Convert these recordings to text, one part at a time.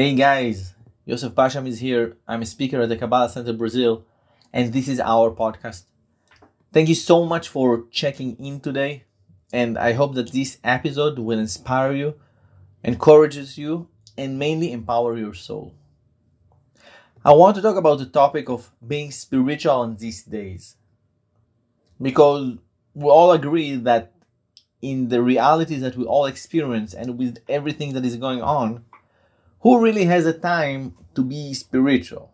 Hey guys, Yosef Pasham is here. I'm a speaker at the Kabbalah Center Brazil, and this is our podcast. Thank you so much for checking in today, and I hope that this episode will inspire you, encourages you, and mainly empower your soul. I want to talk about the topic of being spiritual in these days. Because we all agree that in the realities that we all experience and with everything that is going on, who really has a time to be spiritual?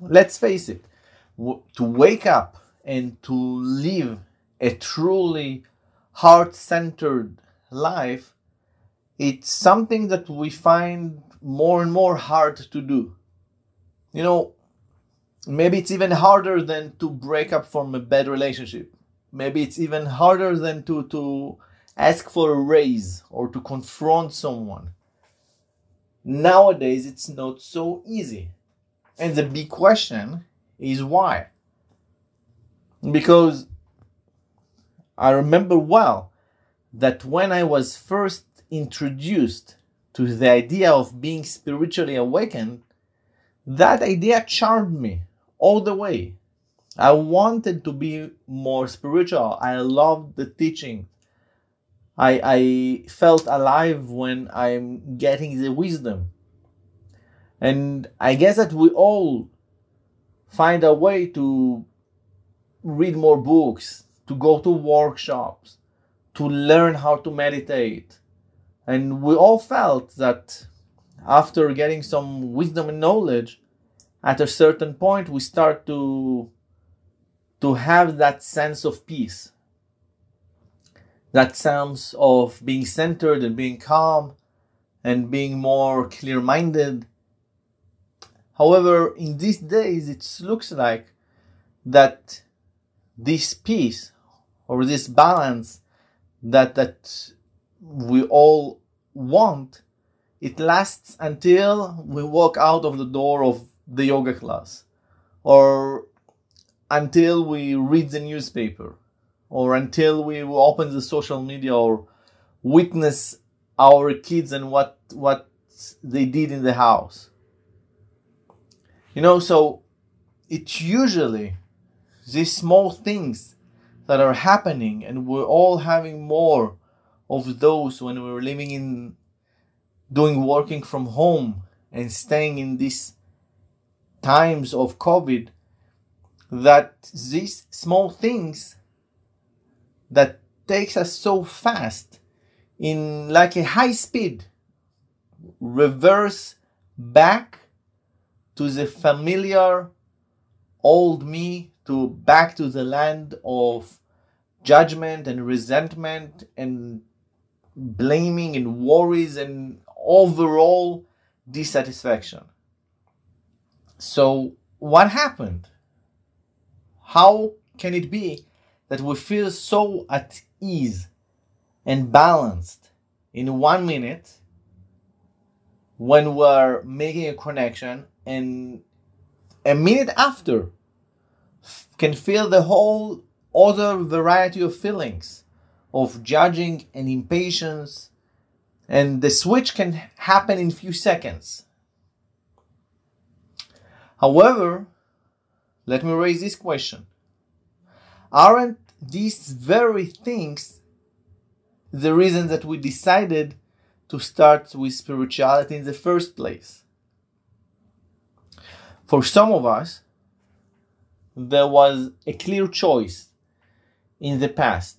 Let's face it, to wake up and to live a truly heart centered life, it's something that we find more and more hard to do. You know, maybe it's even harder than to break up from a bad relationship. Maybe it's even harder than to, to ask for a raise or to confront someone. Nowadays, it's not so easy. And the big question is why? Because I remember well that when I was first introduced to the idea of being spiritually awakened, that idea charmed me all the way. I wanted to be more spiritual. I loved the teaching. I, I felt alive when I'm getting the wisdom. And I guess that we all find a way to read more books, to go to workshops, to learn how to meditate, and we all felt that after getting some wisdom and knowledge, at a certain point we start to to have that sense of peace. That sense of being centered and being calm and being more clear minded. However, in these days, it looks like that this peace or this balance that that we all want, it lasts until we walk out of the door of the yoga class or until we read the newspaper or until we open the social media or witness our kids and what what they did in the house. You know so it's usually these small things that are happening and we're all having more of those when we're living in doing working from home and staying in these times of covid that these small things that takes us so fast in like a high speed reverse back to the familiar old me to back to the land of judgment and resentment and blaming and worries and overall dissatisfaction. So, what happened? How can it be that we feel so at ease and balanced in one minute when we're making a connection and a minute after can feel the whole other variety of feelings of judging and impatience. And the switch can happen in few seconds. However let me raise this question aren't these very things the reason that we decided to start with spirituality in the first place? For some of us there was a clear choice in the past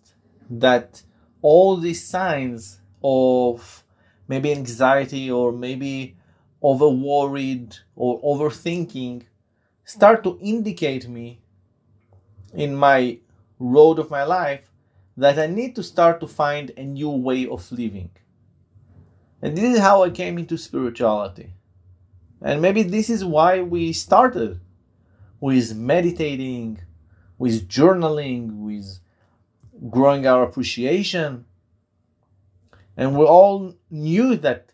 that all these signs of maybe anxiety or maybe over worried or overthinking start to indicate me in my road of my life that I need to start to find a new way of living. And this is how I came into spirituality. And maybe this is why we started with meditating, with journaling, with growing our appreciation. And we all knew that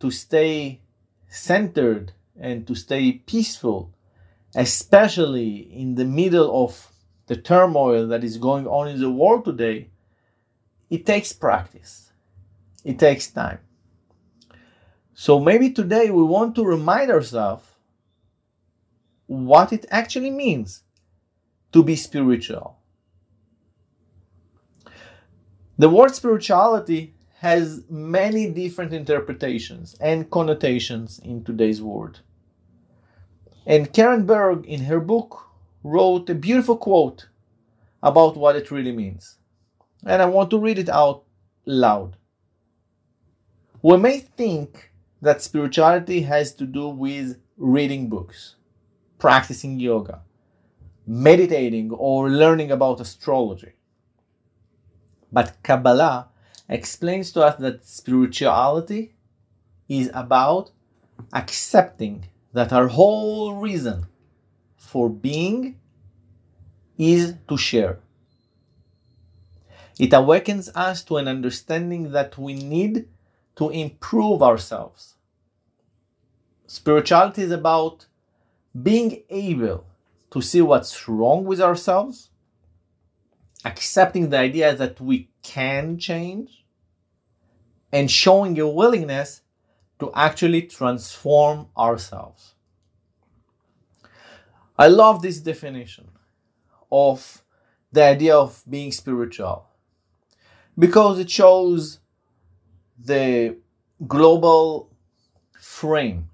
to stay centered and to stay peaceful, especially in the middle of the turmoil that is going on in the world today, it takes practice. It takes time. So maybe today we want to remind ourselves what it actually means to be spiritual. The word spirituality has many different interpretations and connotations in today's world. And Karen Berg, in her book, wrote a beautiful quote about what it really means. And I want to read it out loud. We may think that spirituality has to do with reading books, practicing yoga, meditating, or learning about astrology. But Kabbalah explains to us that spirituality is about accepting that our whole reason for being is to share. It awakens us to an understanding that we need to improve ourselves. Spirituality is about being able to see what's wrong with ourselves, accepting the idea that we can change, and showing a willingness to actually transform ourselves. I love this definition of the idea of being spiritual because it shows the global frame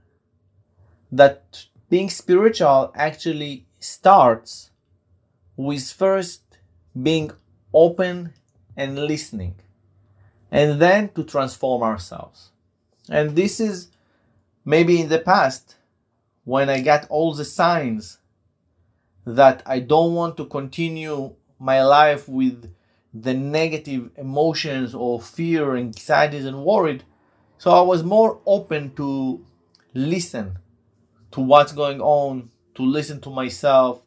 that being spiritual actually starts with first being open and listening and then to transform ourselves. And this is maybe in the past when i got all the signs that i don't want to continue my life with the negative emotions or fear, anxieties, and worried. So I was more open to listen to what's going on, to listen to myself,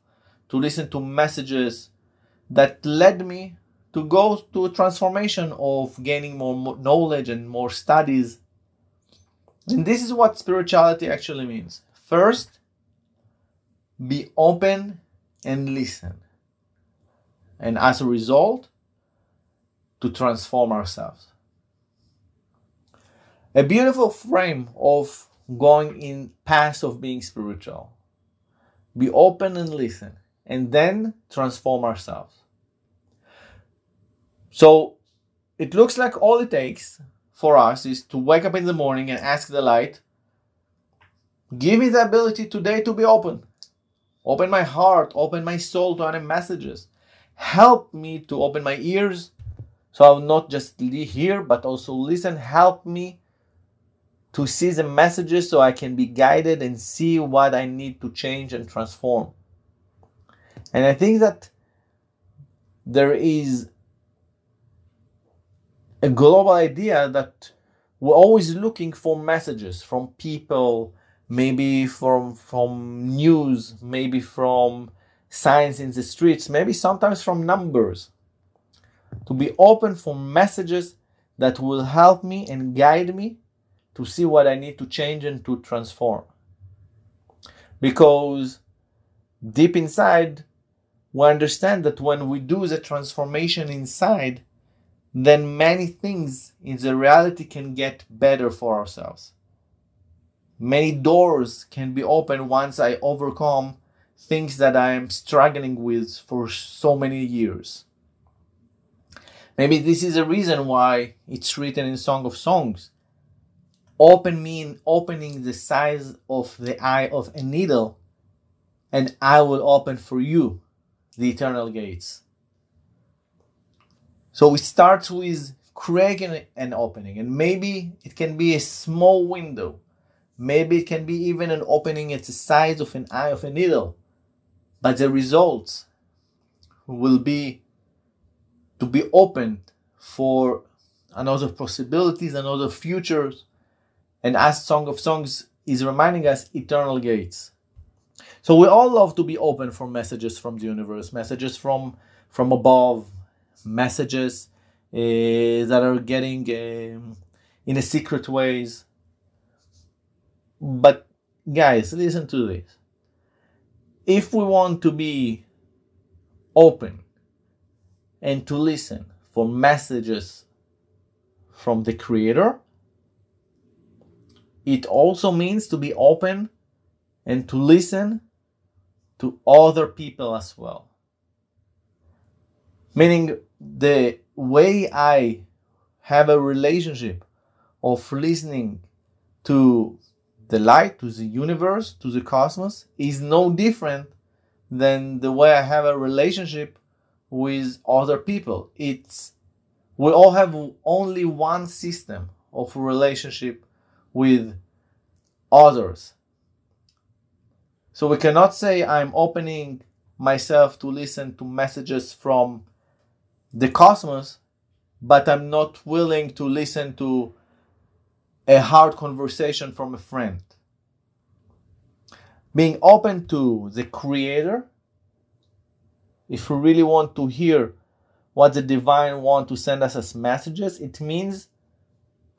to listen to messages that led me to go to a transformation of gaining more knowledge and more studies. And this is what spirituality actually means. First, be open and listen. And as a result, to transform ourselves. A beautiful frame of going in path of being spiritual. Be open and listen, and then transform ourselves. So it looks like all it takes for us is to wake up in the morning and ask the light, give me the ability today to be open. Open my heart, open my soul to other messages. Help me to open my ears so I'll not just hear, but also listen. Help me to see the messages so I can be guided and see what I need to change and transform. And I think that there is a global idea that we're always looking for messages from people, maybe from from news, maybe from signs in the streets, maybe sometimes from numbers to be open for messages that will help me and guide me to see what I need to change and to transform. Because deep inside, we understand that when we do the transformation inside, then many things in the reality can get better for ourselves. Many doors can be opened once I overcome things that I am struggling with for so many years. Maybe this is a reason why it's written in Song of Songs. Open mean opening the size of the eye of a needle, and I will open for you the eternal gates. So it starts with creating an opening, and maybe it can be a small window. Maybe it can be even an opening at the size of an eye of a needle. But the results will be to be open for another possibilities, another futures. And as Song of Songs is reminding us, eternal gates. So we all love to be open for messages from the universe, messages from from above, messages uh, that are getting uh, in a secret ways. But guys, listen to this. If we want to be open and to listen for messages from the creator it also means to be open and to listen to other people as well. Meaning, the way I have a relationship of listening to the light, to the universe, to the cosmos is no different than the way I have a relationship with other people. It's we all have only one system of relationship with others. So we cannot say I'm opening myself to listen to messages from the cosmos, but I'm not willing to listen to a hard conversation from a friend. Being open to the Creator, if we really want to hear what the divine want to send us as messages, it means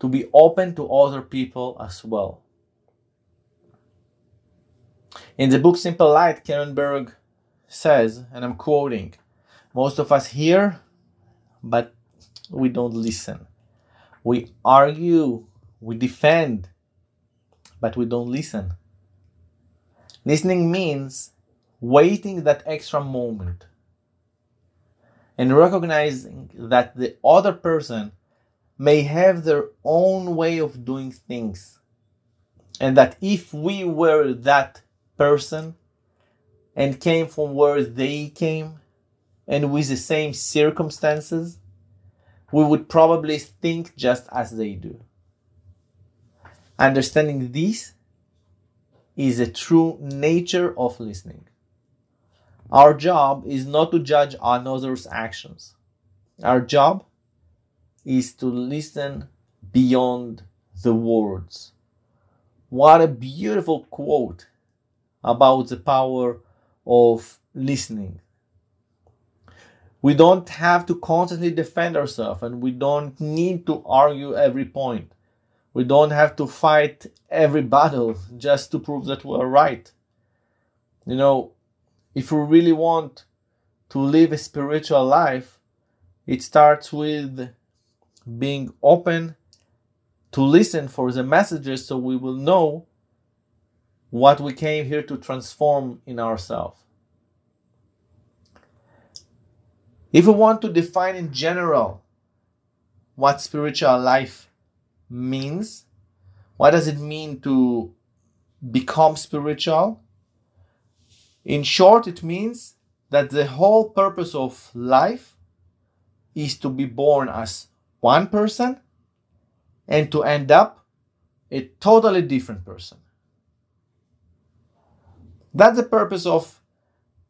to be open to other people as well. In the book Simple Light, Karen Berg says, and I'm quoting, most of us hear, but we don't listen. We argue we defend, but we don't listen. Listening means waiting that extra moment and recognizing that the other person may have their own way of doing things. And that if we were that person and came from where they came and with the same circumstances, we would probably think just as they do. Understanding this is a true nature of listening. Our job is not to judge another's actions. Our job is to listen beyond the words. What a beautiful quote about the power of listening. We don't have to constantly defend ourselves and we don't need to argue every point. We don't have to fight every battle just to prove that we're right. You know, if we really want to live a spiritual life, it starts with being open to listen for the messages so we will know what we came here to transform in ourselves. If we want to define in general what spiritual life means. What does it mean to become spiritual? In short, it means that the whole purpose of life is to be born as one person and to end up a totally different person. That's the purpose of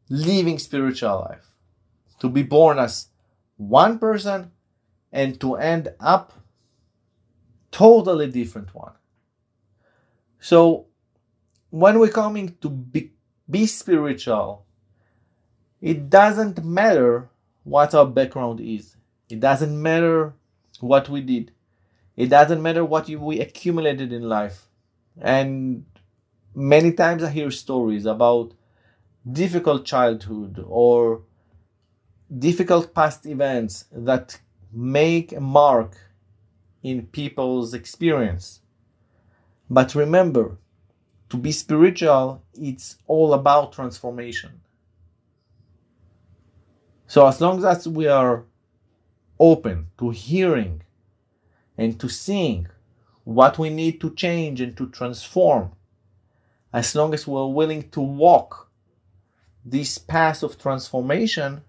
living spiritual life. To be born as one person and to end up totally different one. So when we're coming to be, be spiritual, it doesn't matter what our background is. It doesn't matter what we did. It doesn't matter what we accumulated in life. And many times I hear stories about difficult childhood or difficult past events that make a mark in people's experience. But remember, to be spiritual, it's all about transformation. So, as long as we are open to hearing and to seeing what we need to change and to transform, as long as we're willing to walk this path of transformation,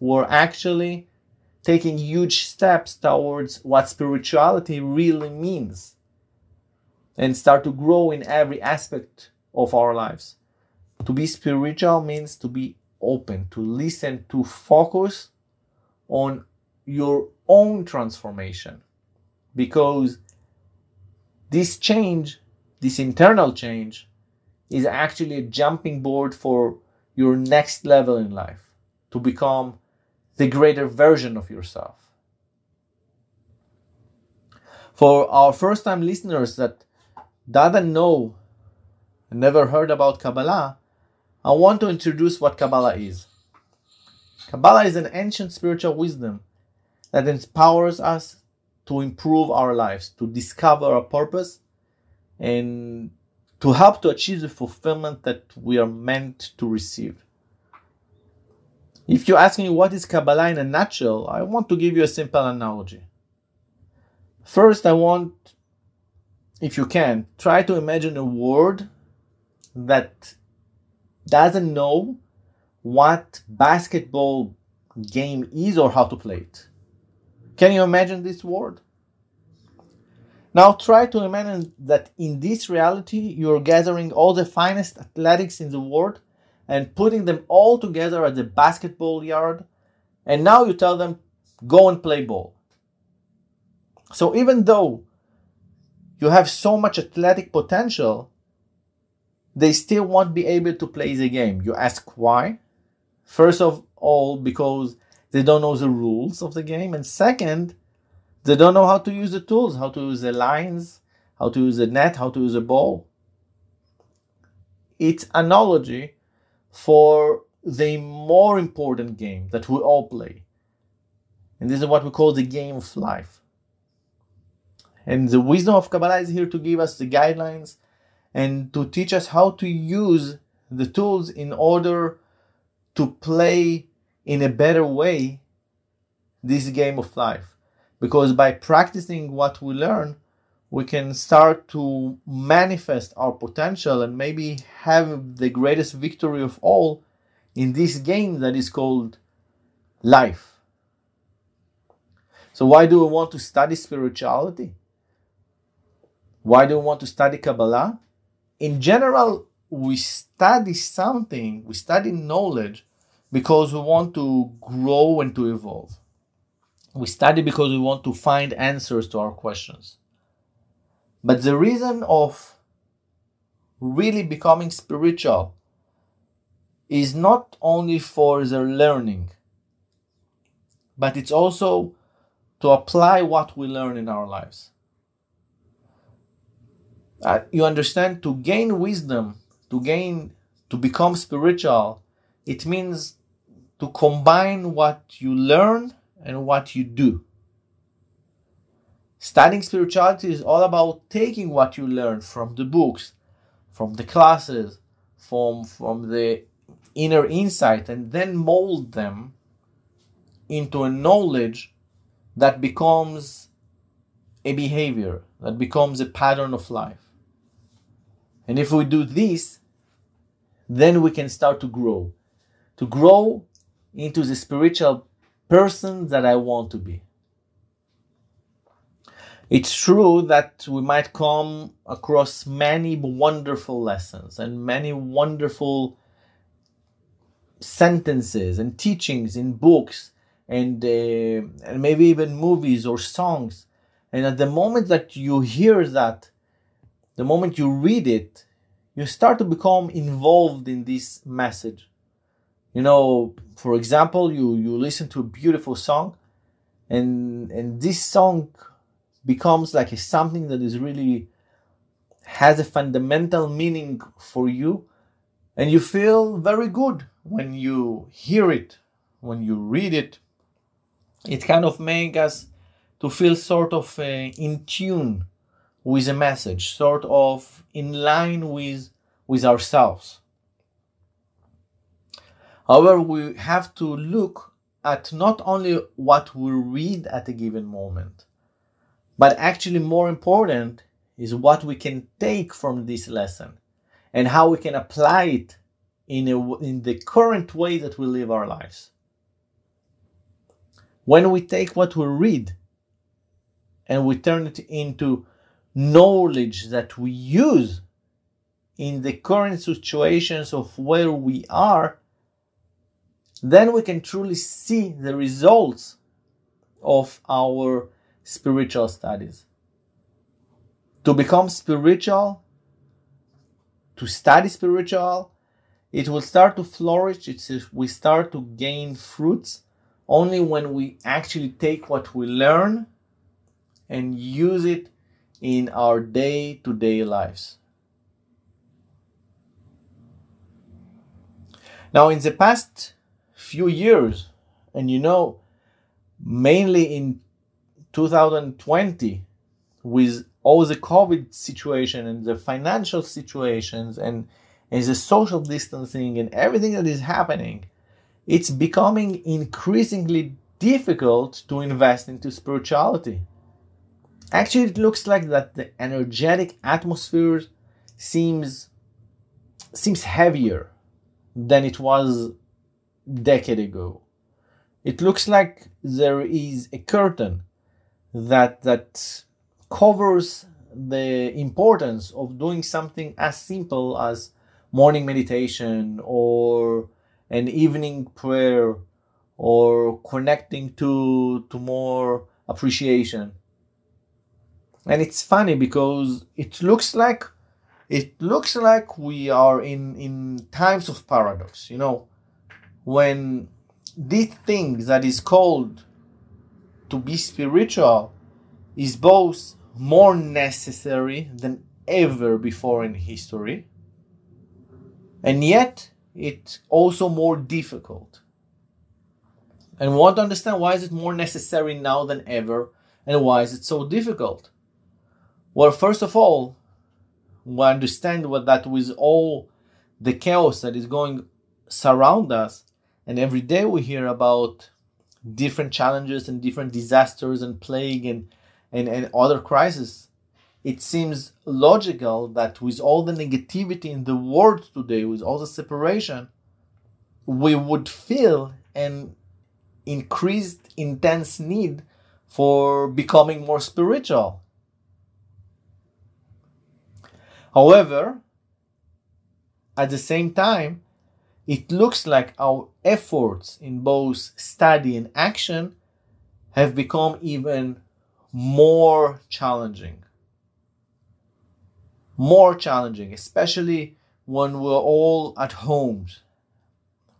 we're actually taking huge steps towards what spirituality really means and start to grow in every aspect of our lives. To be spiritual means to be open, to listen, to focus on your own transformation. Because this change, this internal change, is actually a jumping board for your next level in life to become the greater version of yourself. For our first time listeners that doesn't know, never heard about Kabbalah, I want to introduce what Kabbalah is. Kabbalah is an ancient spiritual wisdom that empowers us to improve our lives, to discover our purpose, and to help to achieve the fulfillment that we are meant to receive. If you ask me what is Kabbalah in a nutshell, I want to give you a simple analogy. First, I want, if you can, try to imagine a world that doesn't know what basketball game is or how to play it. Can you imagine this world? Now try to imagine that in this reality you're gathering all the finest athletics in the world and putting them all together at the basketball yard and now you tell them go and play ball. So even though you have so much athletic potential, they still won't be able to play the game. You ask why? First of all, because they don't know the rules of the game. And second, they don't know how to use the tools, how to use the lines, how to use the net, how to use a ball. It's analogy for the more important game that we all play. And this is what we call the game of life. And the wisdom of Kabbalah is here to give us the guidelines and to teach us how to use the tools in order to play in a better way this game of life. Because by practicing what we learn, we can start to manifest our potential and maybe have the greatest victory of all in this game that is called life. So, why do we want to study spirituality? Why do we want to study Kabbalah? In general, we study something, we study knowledge because we want to grow and to evolve. We study because we want to find answers to our questions. But the reason of really becoming spiritual is not only for the learning, but it's also to apply what we learn in our lives. Uh, you understand to gain wisdom, to gain, to become spiritual, it means to combine what you learn and what you do. Studying spirituality is all about taking what you learn from the books, from the classes, from, from the inner insight, and then mold them into a knowledge that becomes a behavior, that becomes a pattern of life. And if we do this, then we can start to grow. To grow into the spiritual person that I want to be. It's true that we might come across many wonderful lessons and many wonderful sentences and teachings in books and, uh, and maybe even movies or songs. And at the moment that you hear that, the moment you read it, you start to become involved in this message you know for example you you listen to a beautiful song and and this song becomes like a, something that is really has a fundamental meaning for you and you feel very good when you hear it when you read it. It kind of makes us to feel sort of uh, in tune with a message sort of in line with with ourselves. However, we have to look at not only what we read at a given moment, but actually more important is what we can take from this lesson and how we can apply it in, a, in the current way that we live our lives. When we take what we read and we turn it into knowledge that we use in the current situations of where we are, then we can truly see the results of our spiritual studies. To become spiritual, to study spiritual, it will start to flourish. It's we start to gain fruits only when we actually take what we learn and use it in our day to day lives. Now, in the past few years. And you know, mainly in 2020, with all the COVID situation and the financial situations and, and the social distancing and everything that is happening, it's becoming increasingly difficult to invest into spirituality. Actually, it looks like that the energetic atmosphere seems seems heavier than it was decade ago. It looks like there is a curtain that that covers the importance of doing something as simple as morning meditation or an evening prayer or connecting to to more appreciation. And it's funny because it looks like it looks like we are in in times of paradox you know when these things that is called to be spiritual is both more necessary than ever before in history and yet it's also more difficult. And we want to understand why is it more necessary now than ever and why is it so difficult? Well first of all we understand what that with all the chaos that is going surround us and every day we hear about different challenges and different disasters and plague and and, and other crises. It seems logical that with all the negativity in the world today with all the separation we would feel an increased intense need for becoming more spiritual. However, at the same time, it looks like our efforts in both study and action have become even more challenging. More challenging, especially when we're all at homes,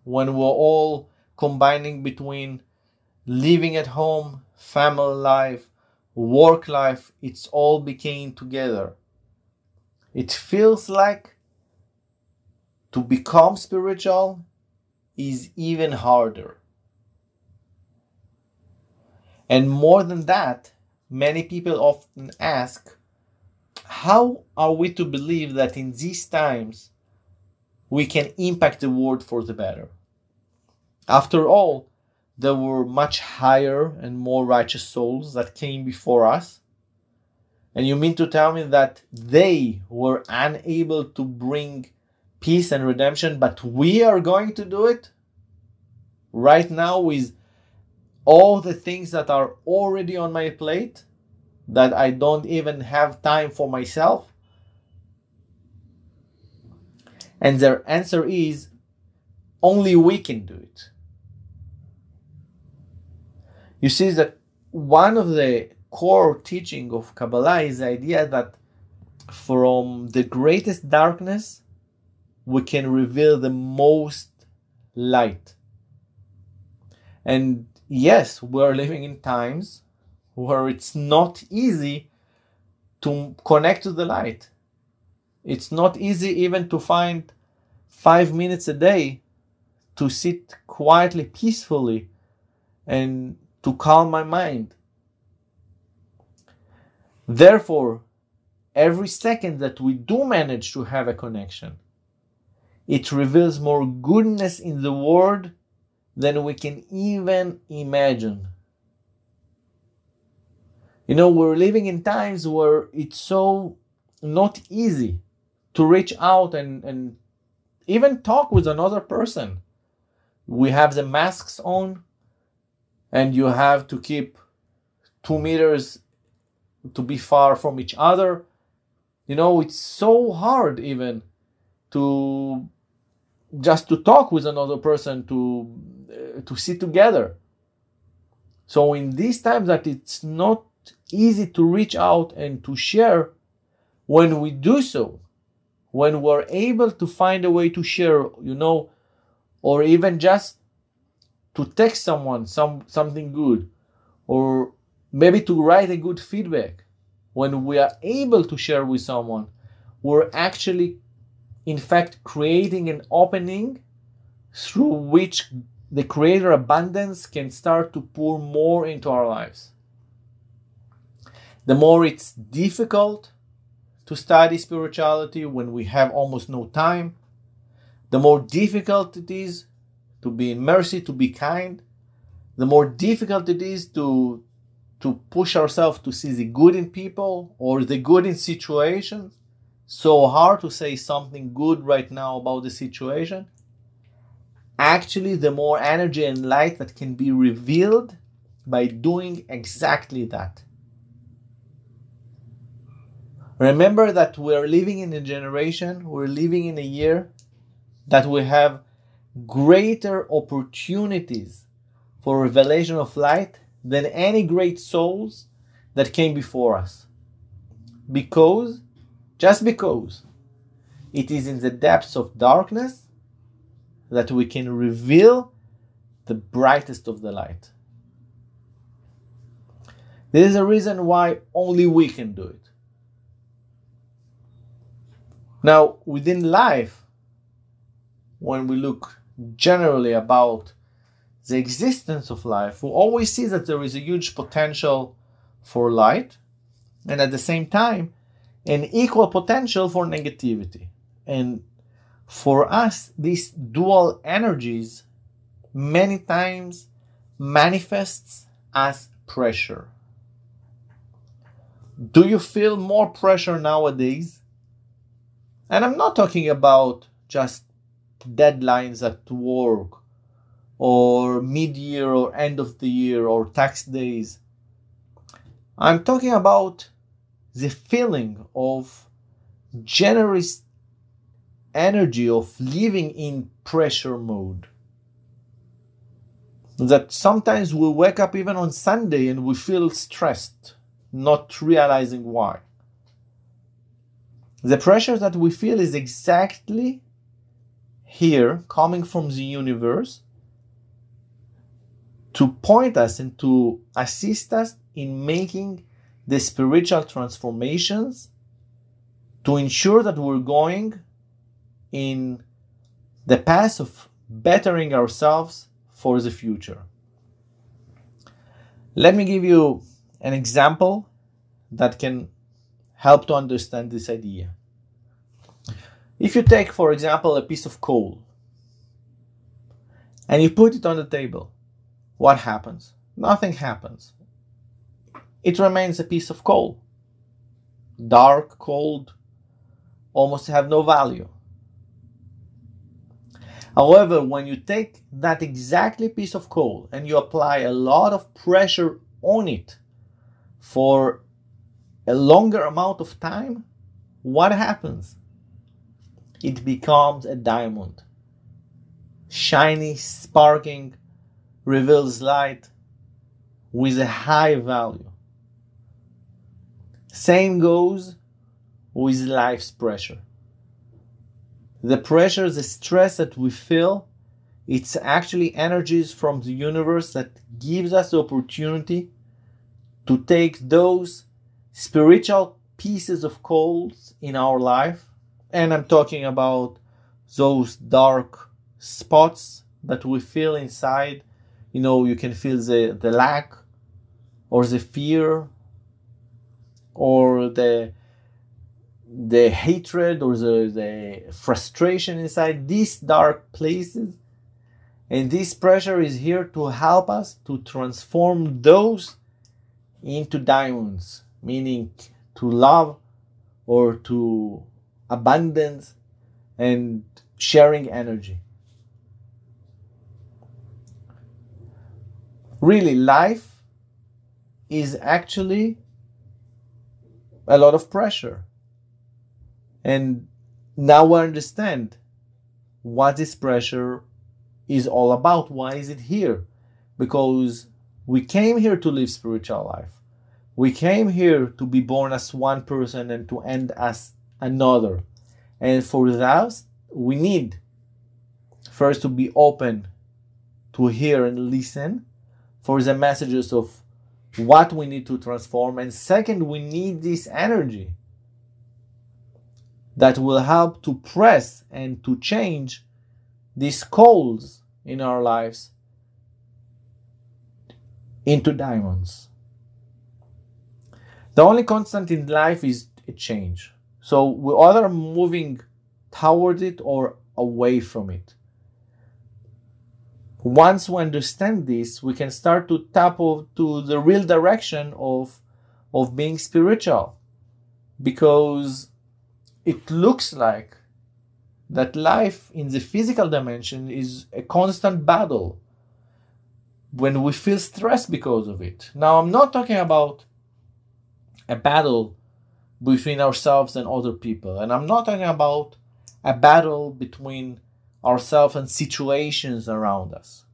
when we're all combining between living at home, family life, work life, it's all became together. It feels like to become spiritual is even harder. And more than that, many people often ask, how are we to believe that in these times we can impact the world for the better? After all, there were much higher and more righteous souls that came before us and you mean to tell me that they were unable to bring peace and redemption, but we are going to do it right now with all the things that are already on my plate that I don't even have time for myself? And their answer is only we can do it. You see that one of the core teaching of Kabbalah is the idea that from the greatest darkness, we can reveal the most light. And yes, we're living in times where it's not easy to connect to the light. It's not easy even to find five minutes a day to sit quietly, peacefully, and to calm my mind. Therefore, every second that we do manage to have a connection, it reveals more goodness in the world than we can even imagine. You know, we're living in times where it's so not easy to reach out and, and even talk with another person. We have the masks on, and you have to keep two meters to be far from each other. You know, it's so hard even to just to talk with another person to uh, to sit together. So in these times that it's not easy to reach out and to share, when we do so, when we're able to find a way to share, you know, or even just to text someone some something good, or maybe to write a good feedback when we are able to share with someone we're actually in fact creating an opening through which the creator abundance can start to pour more into our lives the more it's difficult to study spirituality when we have almost no time, the more difficult it is to be in mercy, to be kind, the more difficult it is to to push ourselves to see the good in people or the good in situations. So hard to say something good right now about the situation. Actually, the more energy and light that can be revealed by doing exactly that. Remember that we're living in a generation, we're living in a year that we have greater opportunities for revelation of light than any great souls that came before us. Because, just because, it is in the depths of darkness that we can reveal the brightest of the light. There is a reason why only we can do it. Now, within life, when we look generally about the existence of life, we always see that there is a huge potential for light, and at the same time, an equal potential for negativity. And for us, these dual energies many times manifests as pressure. Do you feel more pressure nowadays? And I'm not talking about just deadlines at work or mid year or end of the year or tax days. I'm talking about the feeling of generous energy of living in pressure mode. That sometimes we wake up even on Sunday and we feel stressed, not realizing why. The pressure that we feel is exactly here, coming from the universe, to point us and to assist us in making the spiritual transformations to ensure that we're going in the path of bettering ourselves for the future. Let me give you an example that can help to understand this idea. If you take, for example, a piece of coal and you put it on the table, what happens? Nothing happens. It remains a piece of coal. Dark, cold, almost have no value. However, when you take that exactly piece of coal and you apply a lot of pressure on it for a longer amount of time, what happens? It becomes a diamond. Shiny, sparking, reveals light with a high value. Same goes with life's pressure. The pressure, the stress that we feel, it's actually energies from the universe that gives us the opportunity to take those spiritual pieces of coals in our life and i'm talking about those dark spots that we feel inside you know you can feel the the lack or the fear or the the hatred or the, the frustration inside these dark places and this pressure is here to help us to transform those into diamonds meaning to love or to abundance and sharing energy. Really, life is actually a lot of pressure. And now we understand what this pressure is all about. Why is it here? Because we came here to live spiritual life. We came here to be born as one person and to end as another. And for that, we need first to be open to hear and listen for the messages of what we need to transform. And second, we need this energy that will help to press and to change these coals in our lives into diamonds. The only constant in life is a change. So we're either moving towards it or away from it. Once we understand this, we can start to tap to the real direction of, of being spiritual because it looks like that life in the physical dimension is a constant battle when we feel stressed because of it. Now, I'm not talking about a battle between ourselves and other people, and I'm not talking about a battle between ourselves and situations around us.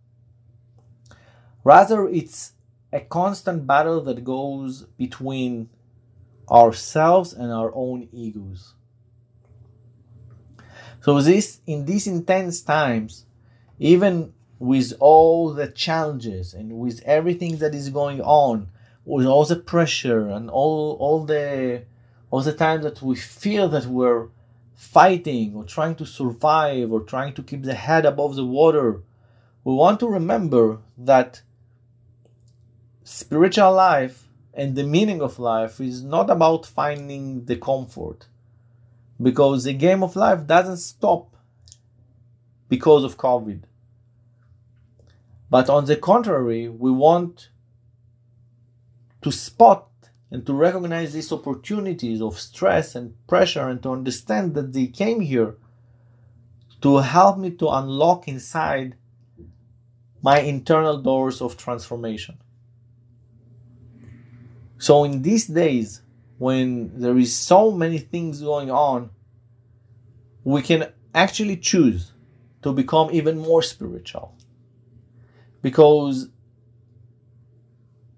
Rather, it's a constant battle that goes between ourselves and our own egos. So this in these intense times, even with all the challenges and with everything that is going on, with all the pressure and all all the all the time that we feel that we're fighting or trying to survive or trying to keep the head above the water, we want to remember that spiritual life and the meaning of life is not about finding the comfort because the game of life doesn't stop because of COVID. But on the contrary, we want to spot and to recognize these opportunities of stress and pressure and to understand that they came here to help me to unlock inside my internal doors of transformation. So in these days, when there is so many things going on, we can actually choose to become even more spiritual. Because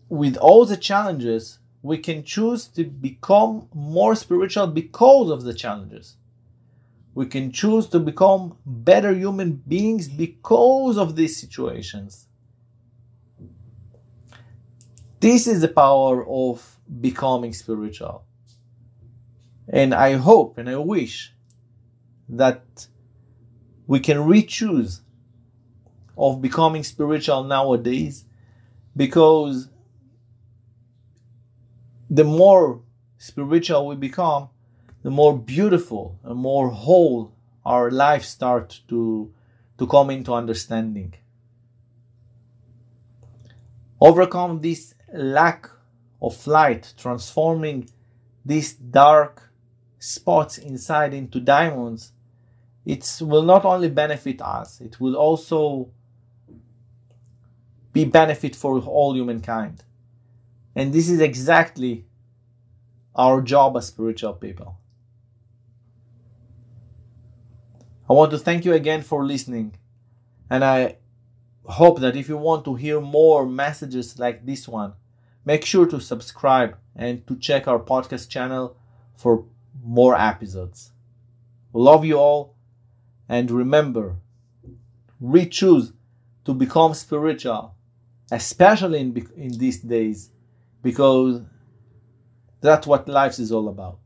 with all the challenges, we can choose to become more spiritual because of the challenges. We can choose to become better human beings because of these situations. This is the power of becoming spiritual. And I hope and I wish that we can re-choose of becoming spiritual nowadays because the more spiritual we become, the more beautiful and more whole our life start to, to come into understanding. Overcome this lack of light, transforming these dark spots inside into diamonds, it will not only benefit us, it will also be benefit for all humankind. And this is exactly our job as spiritual people. I want to thank you again for listening. And I hope that if you want to hear more messages like this one, Make sure to subscribe and to check our podcast channel for more episodes. Love you all and remember, re choose to become spiritual, especially in, in these days, because that's what life is all about.